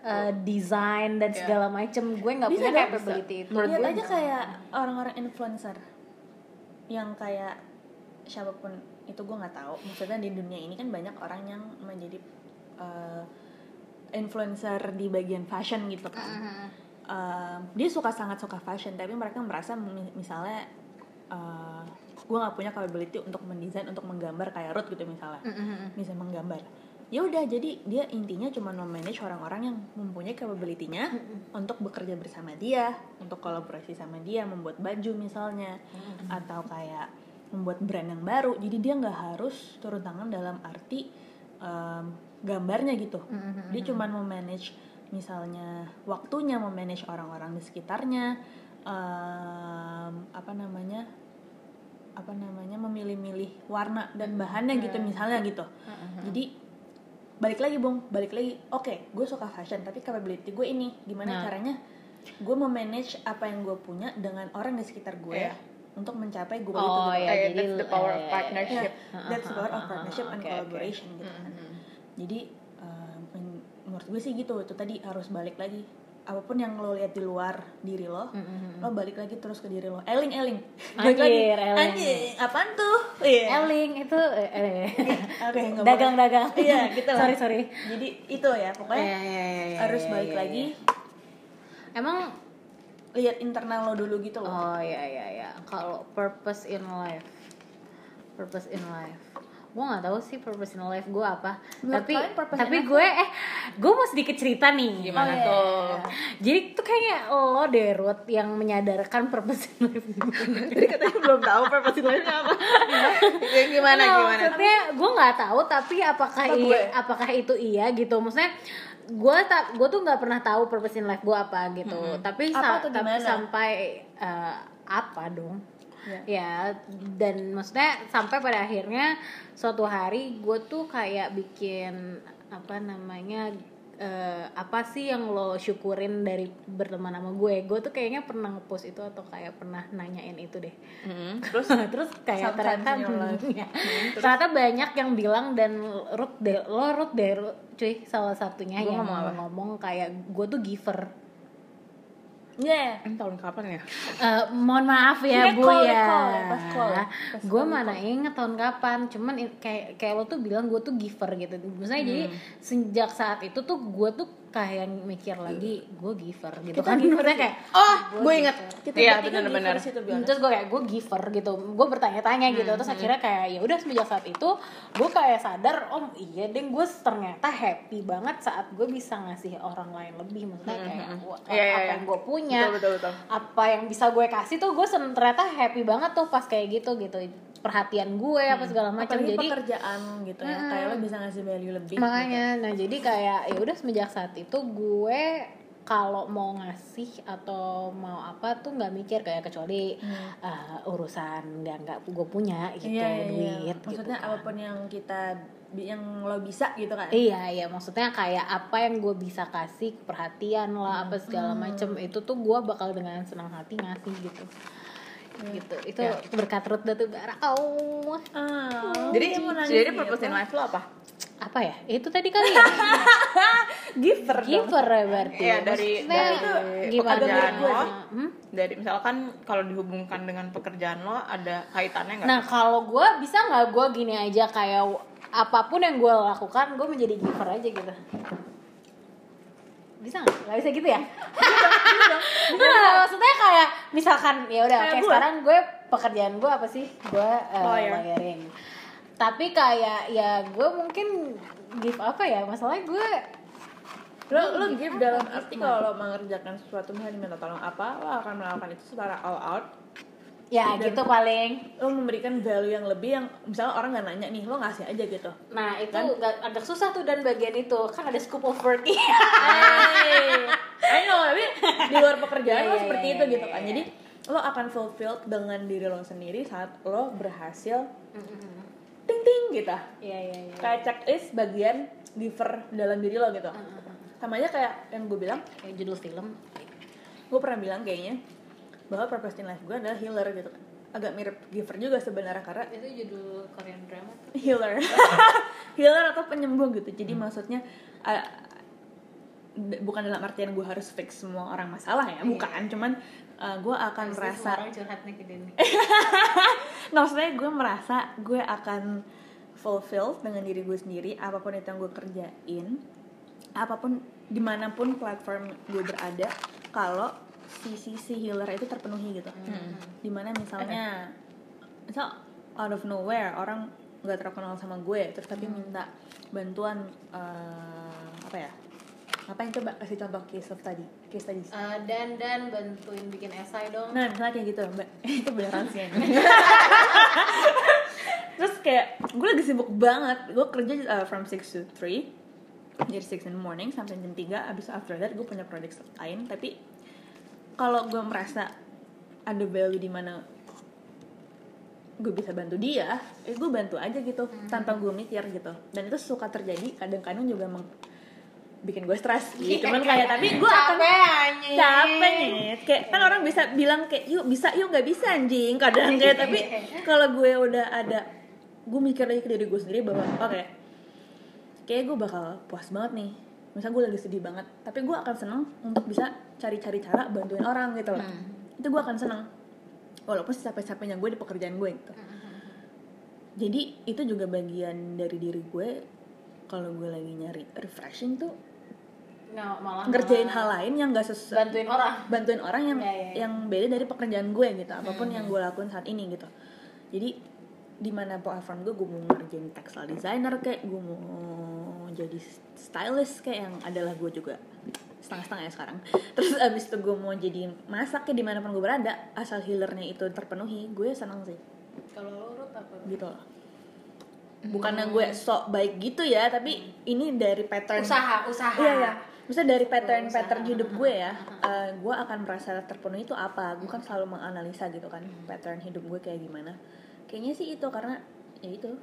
uh, desain dan Yeah. segala macam gue nggak Bisa punya capability itu Menurut lihat gue aja kayak orang-orang influencer yang kayak siapa pun itu gue nggak tahu maksudnya di dunia ini kan banyak orang yang menjadi uh, influencer di bagian fashion gitu kan Mhm. Um, dia suka sangat suka fashion tapi mereka merasa mi- misalnya uh, gue nggak punya capability untuk mendesain untuk menggambar kayak Ruth gitu misalnya. Mhm. bisa menggambar. Ya udah jadi dia intinya cuma memanage orang-orang yang mempunyai capability-nya untuk bekerja bersama dia untuk kolaborasi sama dia membuat baju misalnya atau kayak membuat brand yang baru. Jadi dia nggak harus turun tangan dalam arti um, gambarnya gitu. Mhm. dia cuma memanage misalnya waktunya memanage orang-orang di sekitarnya um, apa namanya apa namanya memilih-milih warna dan bahannya gitu misalnya gitu jadi balik lagi bung balik lagi oke gue suka fashion tapi capability gue ini gimana Nah. caranya gue memanage apa yang gue punya dengan orang di sekitar gue Iya. untuk mencapai gue Oh, itu gitu. Eh, jadi that's the power of eh, partnership. Yeah, that's the power of partnership and oke. collaboration gitu kan. Jadi um, men- menurut gue sih gitu itu tadi harus balik lagi apa pun yang lo lihat di luar diri lo, Mhm. lo balik lagi terus ke diri lo. Eling eling. Anjir, eling. Anjir, apaan tuh? Iya. Eling itu eh, eh. Oke, nggak dagang boleh. dagang Iya, gitu lah. sorry sorry Jadi itu ya pokoknya Iya, iya, iya, iya, harus iya, balik iya, lagi iya. emang lihat internal lo dulu gitu loh. oh ya ya ya kalau purpose in life purpose in life gue nggak tahu sih purpose in life gue apa Menurut tapi tapi life gue eh gue mau sedikit cerita nih Gimana Oh, iya, tuh? iya, iya. jadi tuh kayaknya lo deh Ruth yang menyadarkan purpose in life Jadi katanya belum tahu purpose in life-nya apa. Ya, gimana Nah, gimana? Maksudnya gue nggak tahu tapi apakah Apa i- gue? apakah itu iya gitu. Maksudnya gue tak gue tuh nggak pernah tahu purpose in life gue apa gitu. Tapi Apa sa- tapi sampai eh, apa dong? Ya. Ya dan maksudnya sampai pada akhirnya suatu hari gue tuh kayak bikin apa namanya eh, apa sih yang lo syukurin dari berteman sama gue? Gue tuh kayaknya pernah ngepost itu atau kayak pernah nanyain itu deh. Terus? Terus kayak ternyata life. ya. ternyata banyak yang bilang dan Ruth deh lo Ruth deh Ruth, cuy salah satunya Gua yang ngomong ngomong kayak gue tuh giver Yeah. ini tahun kapan ya? Eh, mohon maaf ya bu Recall, ya. ya, gue mana inget tahun kapan. Cuman kayak kayak lo tuh bilang gue tuh giver gitu. Misalnya jadi sejak saat itu tuh gue tuh kayak mikir lagi gue giver gitu Kita kan. giver kayak Oh, Gua gue inget. Kita Iya, itu, Bion. terus gue kayak gue giver gitu. Gue bertanya-tanya gitu. Terus akhirnya kayak ya udah semenjak saat itu gue kayak sadar oh iya deh gue ternyata happy banget saat gue bisa ngasih orang lain lebih. Maksudnya kayak wah, Iya, iya, apa iya. yang gue punya Betul, betul, betul. apa yang bisa gue kasih tuh gue ternyata happy banget tuh pas kayak gitu gitu. Perhatian gue apa segala macam. Jadi pekerjaan gitu ya, kayak lo bisa ngasih value lebih. makanya nah jadi kayak ya udah semenjak saat itu gue kalau mau ngasih atau mau apa tuh nggak mikir kayak kecuali eh, urusan yang nggak gue punya gitu Iya, iya, iya. duit Maksudnya gitu kan. apa pun yang kita yang lo bisa gitu kan. Iya iya maksudnya kayak apa yang gue bisa kasih perhatian lah apa segala macem itu tuh gue bakal dengan senang hati ngasih gitu gitu itu berkat Ruth Datu Bara oh Ah, Jadi nanya jadi gitu. purpose in life lo apa? Apa ya itu tadi kali ya giver dong. giver ya berarti Iya, dari Maksudnya dari gimana pekerjaan gue lo. Hmm? Dari misalkan kalau dihubungkan dengan pekerjaan lo ada kaitannya nggak? Nah kalau gue bisa nggak gue gini aja kayak apa pun yang gue lakukan gue menjadi giver aja gitu. Bisa nggak? Gak bisa gitu ya? Nah, maksudnya kayak misalkan ya udah Kayak kayak gue. sekarang gue pekerjaan gue apa sih? Gue uh, Lawyer. lawyering. Tapi kayak ya gue mungkin give apa ya? Masalahnya gue lo lo give dalam arti kalau lo mengerjakan sesuatu misalnya diminta tolong apa lo akan melakukan itu secara all out ya Dan- gitu paling. lo memberikan value yang lebih yang misalnya orang nggak nanya nih lo ngasih aja gitu Nah itu Kan? agak, agak susah tuh dan bagian itu kan ada scoop of work Hey, I know tapi di luar pekerjaan Iya, lo iya, seperti iya, itu iya, gitu iya, kan iya. jadi lo akan fulfilled dengan diri lo sendiri saat lo berhasil ting ting gitu. Iya iya iya. kayak checklist bagian giver dalam diri lo gitu. Sama aja kayak yang gue bilang Kayak judul film. gue pernah bilang kayaknya bahwa purpose in life gue adalah healer gitu. Kan agak mirip giver juga sebenarnya karena itu judul Korean drama tuh. Healer. Healer atau penyembuh gitu. Jadi maksudnya uh, bukan dalam artian gue harus fix semua orang masalah ya bukan. cuman uh, gue akan itu merasa ke Denny Nggak, maksudnya gue merasa gue akan fulfilled dengan diri gue sendiri apa pun itu yang gue kerjain apa pun di mana pun platform gue berada kalau si sisi healer itu terpenuhi gitu. Di mana misalnya misal out of nowhere orang nggak terkenal sama gue terus tapi minta bantuan eh, apa ya apa yang coba kasih contoh case of tadi case tadi Eh, dan dan bantuin bikin esai dong Nah, misalnya kayak gitu, Mbak. itu beneran sih. Terus kayak gue lagi sibuk banget. Gue kerja uh, from 6 to 3. Jadi 6 in the morning sampai jam 3. Abis after that gue punya project lain. Tapi kalau gue merasa ada value di mana gue bisa bantu dia, eh gue bantu aja gitu tanpa gue mikir gitu. Dan itu suka terjadi. Kadang-kadang juga emang bikin gue stres. Gitu. Cuman kayak tapi gue akan capek anjing. capek nih. Kayak kan orang bisa bilang kayak yuk bisa yuk nggak bisa anjing. Kadang kayak tapi kalau gue udah ada gue mikir lagi ke diri gue sendiri bahwa oke kayak gue bakal puas banget nih. Misal gue lagi sedih banget tapi gue akan seneng untuk bisa cari-cari cara bantuin orang gitu loh. Itu gue akan seneng walaupun capek-capeknya gue di pekerjaan gue gitu. Jadi itu juga bagian dari diri gue kalau gue lagi nyari refreshing tuh Nah, malah ngerjain malah hal lain yang gak sesuai bantuin orang. Bantuin orang yang Ya, ya, ya. yang beda dari pekerjaan gue gitu. Apa pun yang gue lakuin saat ini gitu. Jadi di mana platform gue gue mau ngerjain textile designer kayak gue mau jadi stylist kayak yang adalah gue juga setengah-setengah ya sekarang. Terus abis itu gue mau jadi masak kayak di mana pun gue berada asal healernya itu terpenuhi gue senang sih. Kalau lo urut apa? Gitu loh. Bukannya gue sok baik gitu ya tapi ini dari pattern usaha usaha. Iya ya. Misalnya dari pattern Usaha. pattern hidup gue ya, eh, gue akan merasa terpenuhi itu apa? Gue kan selalu menganalisa gitu kan pattern hidup gue kayak gimana. Kayaknya sih itu karena ya itu.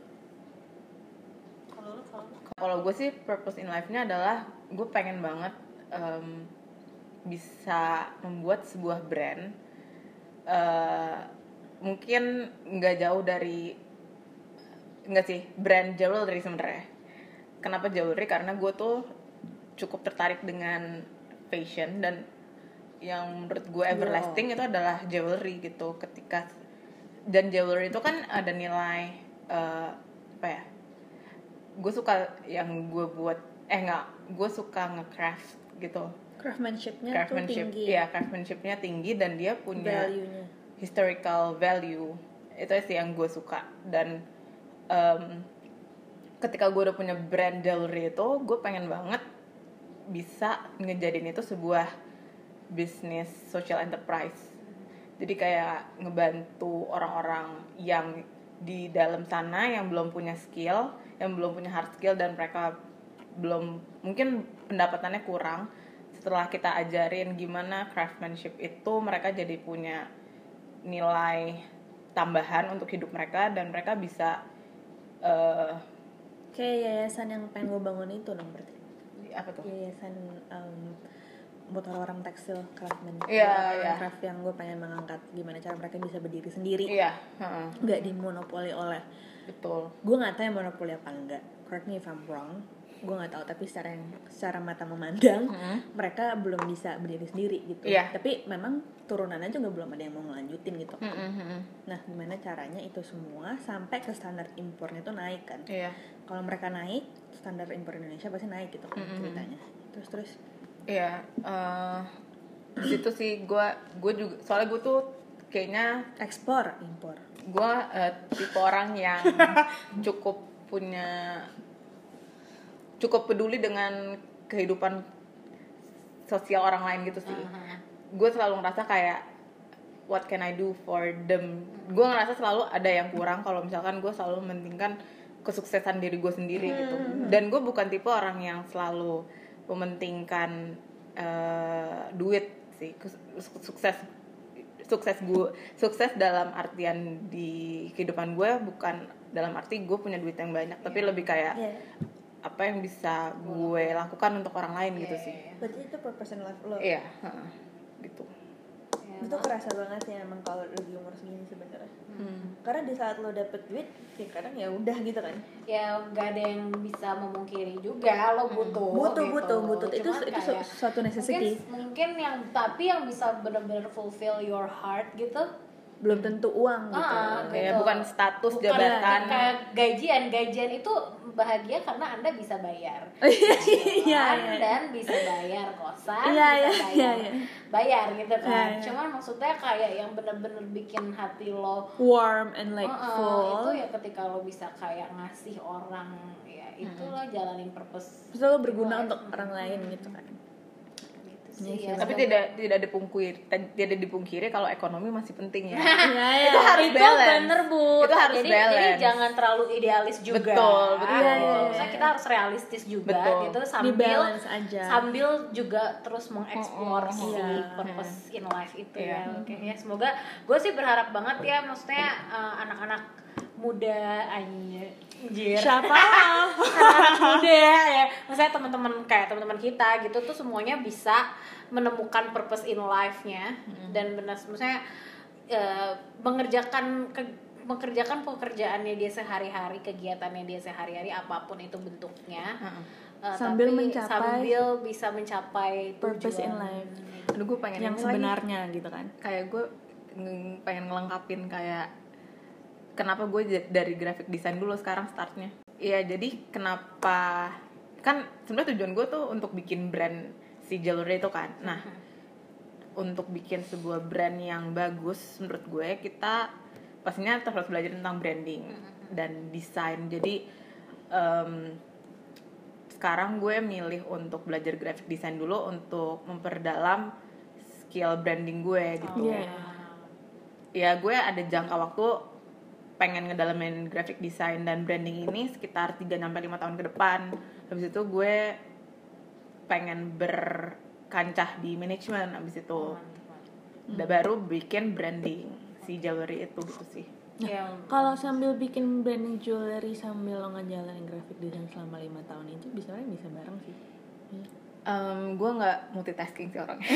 kalau gue sih purpose in life-nya adalah gue pengen banget em, bisa membuat sebuah brand eh, mungkin nggak jauh dari nggak sih brand jewelry sebenarnya. Kenapa jewelry? Karena gue tuh cukup tertarik dengan fashion dan yang menurut gue everlasting itu adalah jewelry gitu. Ketika dan jewelry itu kan ada nilai eh, apa ya? gue suka yang gue buat eh nggak gue suka ngecraft gitu Craftsmanshipnya tuh craftsmanship tinggi. ya craftsmanshipnya tinggi dan dia punya Value-nya. historical value itu sih yang gue suka dan em, ketika gue udah punya brand jewelry itu gue pengen banget bisa ngejadiin itu sebuah bisnis social enterprise jadi kayak ngebantu orang-orang yang di dalam sana yang belum punya skill yang belum punya hard skill dan mereka belum mungkin pendapatannya kurang setelah kita ajarin gimana craftsmanship itu mereka jadi punya nilai tambahan untuk hidup mereka dan mereka bisa eh Kayak yayasan yang pengen gue bangun itu dong berarti. Apa tuh Yayasan em, buat orang-orang tekstil craftsman. Iya, Orang-orang iya. Craft yang gue pengen mengangkat gimana cara mereka bisa berdiri sendiri. iya heeh, Nggak dimonopoli oleh betul gue nggak tahu yang monopoli apa enggak correct me if I'm wrong gue nggak tahu tapi secara yang secara mata memandang mereka belum bisa berdiri sendiri gitu Iya. tapi memang turunannya juga belum ada yang mau ngelanjutin gitu Mm-mm. nah gimana caranya itu semua sampai ke standar impornya tuh naik kan iya kalau mereka naik standar impor Indonesia pasti naik gitu kan ceritanya. Terus terus? Iya eh, di situ sih gue gue juga soalnya gue tuh kayaknya ekspor impor. gue eh, tipe orang yang cukup punya cukup peduli dengan kehidupan sosial orang lain gitu sih. Gue selalu ngerasa kayak what can I do for them? Gue ngerasa selalu ada yang kurang kalau misalkan gue selalu mementingkan kesuksesan diri gue sendiri gitu. Dan gue bukan tipe orang yang selalu mementingkan eh, duit sih. Sukses sukses gue sukses dalam artian di kehidupan gue bukan dalam arti gue punya duit yang banyak tapi lebih kayak Iya. apa yang bisa gue lakukan untuk orang lain gitu sih. berarti itu purpose in life lo? Iya heeh, gitu. Ya itu kerasa banget sih emang kalau lagi umur segini sebenarnya karena di saat lo dapet duit ya kadang ya udah gitu kan. Ya nggak ada yang bisa memungkiri juga lo butuh butuh gitu. butuh butuh. Itu Cuman itu kayak, su- suatu necessity. mungkin, mungkin yang tapi yang bisa benar-benar fulfill your heart gitu belum tentu uang gitu Ah, kayak gitu. bukan status Bukan jabatan kayak gajian gajian itu bahagia karena anda bisa bayar iya iya iya. dan bisa bayar kosan Iya, bisa iya, bayar iya, iya. bayar gitu kan Iya, iya. cuman maksudnya kayak yang bener-bener bikin hati lo warm and like Heeh, full itu ya ketika lo bisa kayak ngasih orang ya itu lo jalanin purpose terus lo berguna untuk orang lain gitu kan Iya sih sih. ya tapi tidak tidak dipungkiri tidak dipungkiri kalau ekonomi masih penting ya Iya, iya. itu harus itu balance bener bu itu harus jadi, balance jadi jangan terlalu idealis juga Betul, betul. Iya, iya, Maksudnya iya. kita harus realistis juga Betul. gitu di sambil balance aja sambil juga terus mengeksplor Mm-mm. si Iya. purpose in life itu Iya. ya oke ya semoga gue sih berharap banget ya maksudnya uh, anak-anak muda anjir. Siapa? Anak muda ya. Maksudnya teman-teman kayak teman-teman kita gitu tuh semuanya bisa menemukan purpose in life-nya. Dan benar maksudnya eh, mengerjakan ke- mengerjakan pekerjaannya dia sehari-hari kegiatannya dia sehari-hari apa pun itu bentuknya. Heeh. Eh, Sambil tapi mencapai sambil bisa mencapai purpose in life. aduh gue pengen yang ini lagi. sebenarnya gitu kan. Kayak gue nge- pengen ngelengkapin kayak kenapa gue dari graphic design dulu sekarang startnya. Iya jadi kenapa kan sebenarnya tujuan gue tuh untuk bikin brand si jewelry itu kan. Nah untuk bikin sebuah brand yang bagus menurut gue kita pastinya terus belajar tentang branding dan desain. Jadi em, sekarang gue milih untuk belajar graphic design dulu untuk memperdalam skill branding gue gitu. Iya. ya gue ada jangka waktu pengen ngedalamin graphic design dan branding ini sekitar 3 sampai 5 tahun ke depan. Habis itu gue pengen berkancah di manajemen habis itu. Udah baru bikin branding si jewelry itu gitu sih. Ya, kalau sambil bikin branding jewelry sambil lo ngejalanin graphic design selama lima tahun itu bisa bisa bareng sih Iya. Em, gue nggak multitasking sih orangnya.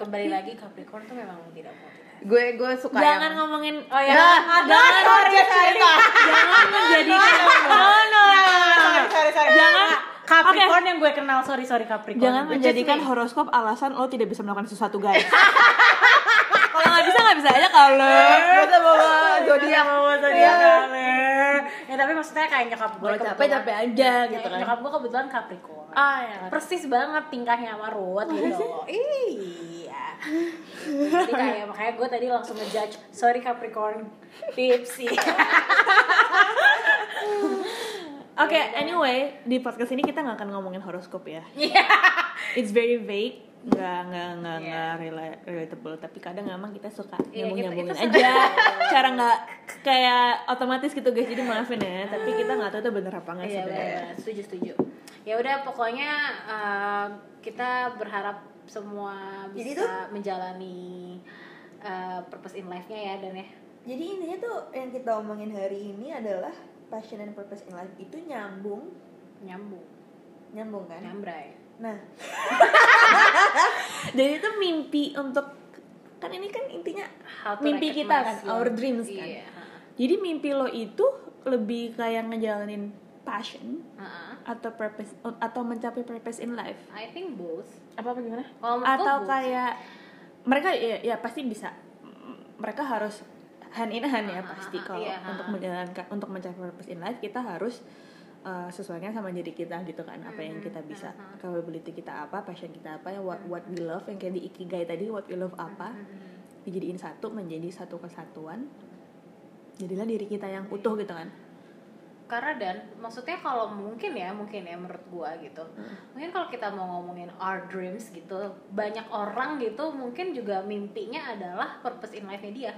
kembali lagi Capricorn tuh memang tidak multitasking. Gue gue suka jangan yang ngomongin Oh ya, Nah, jangan sorry, sorry, jangan menjadikan no no sorry sorry. Jangan. Capricorn yang gue kenal, sorry sorry Capricorn. jangan menjadikan me. horoskop alasan lo tidak bisa melakukan sesuatu guys kalau nggak bisa nggak bisa aja kalau Kita bawa zodiak. zodiak kali. Ya tapi maksudnya kayak nyokap gue kalau capek capek aja gitu kan Nyokap gue kebetulan Capricorn. ah ya Persis banget tingkahnya sama Ruth gitu. iya. Jadi kayak makanya gue tadi langsung ngejudge. Sorry Capricorn, tipsy. Oke, anyway, di podcast ini kita nggak akan ngomongin horoskop ya. Iya. It's very vague, nggak nggak nggak Iya. nggak rela- relatable. Tapi kadang emang kita suka Iya, nyambung nyambungin kita aja. Cara nggak kayak otomatis gitu guys. Jadi maafin ya. Tapi kita nggak tahu itu bener apa nggak Iya sebenarnya. benar, setuju setuju. Ya udah pokoknya uh, kita berharap semua Jadi bisa menjalani uh, purpose in life-nya ya dan ya. Jadi intinya tuh yang kita omongin hari ini adalah passion and purpose in life itu nyambung, Nyambung, nyambung kan? nyambrai. Nah, jadi itu mimpi untuk kan ini kan intinya mimpi kita kan, our dreams kan. Iya. Jadi mimpi lo itu lebih kayak ngejalanin passion Uh-uh. atau purpose atau mencapai purpose in life I think both. Apa apa gimana? Kalau atau both kayak mereka ya, ya pasti bisa mereka harus hand in hand ya Ah, pasti ah, kalau iya, untuk ah. menjalankan untuk mencapai purpose in life kita harus uh, sesuaikan sama diri kita gitu kan apa yang kita bisa. Capability kita apa passion kita apa ya what what we love yang kayak di ikigai tadi what we love apa dijadiin satu menjadi satu kesatuan. Jadilah diri kita yang utuh gitu kan. Karena dan maksudnya kalau mungkin ya mungkin ya menurut gua gitu. Mungkin kalau kita mau ngomongin our dreams gitu, banyak orang gitu mungkin juga mimpinya adalah purpose in life-nya dia.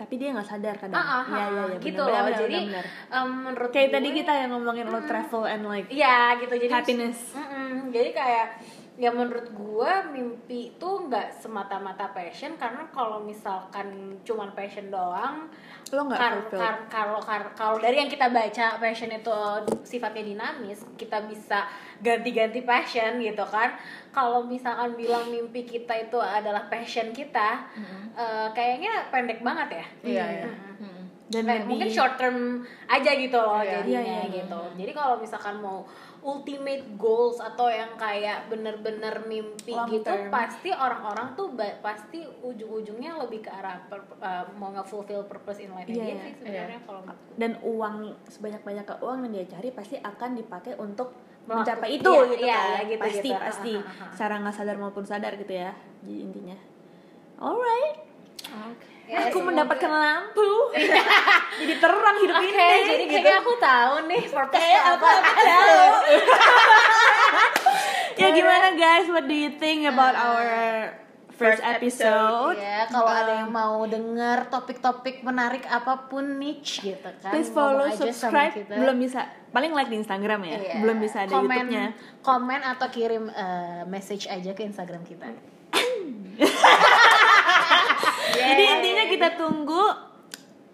Tapi dia nggak sadar kadang Ah, ah, iya, ah, iya, gitu benar, loh. benar, Jadi benar. em, menurut kayak gue- tadi kita yang ngomongin lo travel and like Iya gitu jadi happiness Mm-mm. jadi kayak ya menurut gue mimpi itu nggak semata-mata passion karena kalau misalkan cuman passion doang Lo nggak kar- kar- kalau kar- kalau dari yang kita baca passion itu sifatnya dinamis kita bisa ganti-ganti passion gitu kan. Kalau misalkan bilang mimpi kita itu adalah passion kita eh, kayaknya pendek banget ya. Iya, iya. Mm-mm. Dan lebih- mungkin short term aja gitu loh Iya. jadinya Iya, iya. gitu jadi kalau misalkan mau ultimate goals atau yang kayak bener-bener mimpi Long gitu term. pasti orang-orang tuh ba- pasti ujung-ujungnya lebih ke arah per- uh, mau nge-fulfill purpose in life Iya, dia iya. sih sebenarnya kalau menurutku. dan uang sebanyak banyaknya uang yang dia cari pasti akan dipakai untuk mencapai itu iya, gitu iya, kan iya, gitu, pasti gitu. pasti ha. secara nggak sadar maupun sadar gitu ya jadi intinya alright Ya, aku mendapatkan lampu jadi terang hidup Oke, ini jadi gitu. kayaknya aku tahu nih purpose Kayak apa. aku tahu. ya gimana guys what do you think about our first episode Ya, kalau ada yang mau denger topik-topik menarik apa pun niche gitu kan. please follow subscribe kita. belum bisa paling like di Instagram ya Iya. belum bisa ada komen, YouTube-nya Komen atau kirim eh, message aja ke Instagram kita. Jadi intinya kita tunggu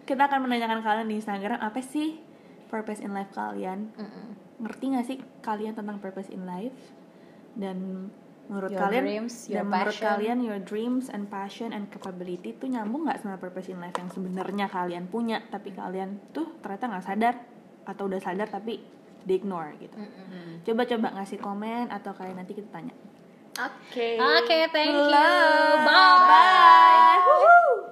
kita akan menanyakan kalian di Instagram apa sih purpose in life kalian? Ngerti gak sih kalian tentang purpose in life? Dan menurut Your kalian dreams, your dan menurut passion. kalian your dreams and passion and capability tuh nyambung nggak sama purpose in life yang sebenarnya kalian punya tapi kalian tuh ternyata nggak sadar atau udah sadar tapi di ignore gitu. Coba-coba ngasih komen atau kayak nanti kita tanya. Oke. Okay. Oke, okay, thank you. Bye. Bye.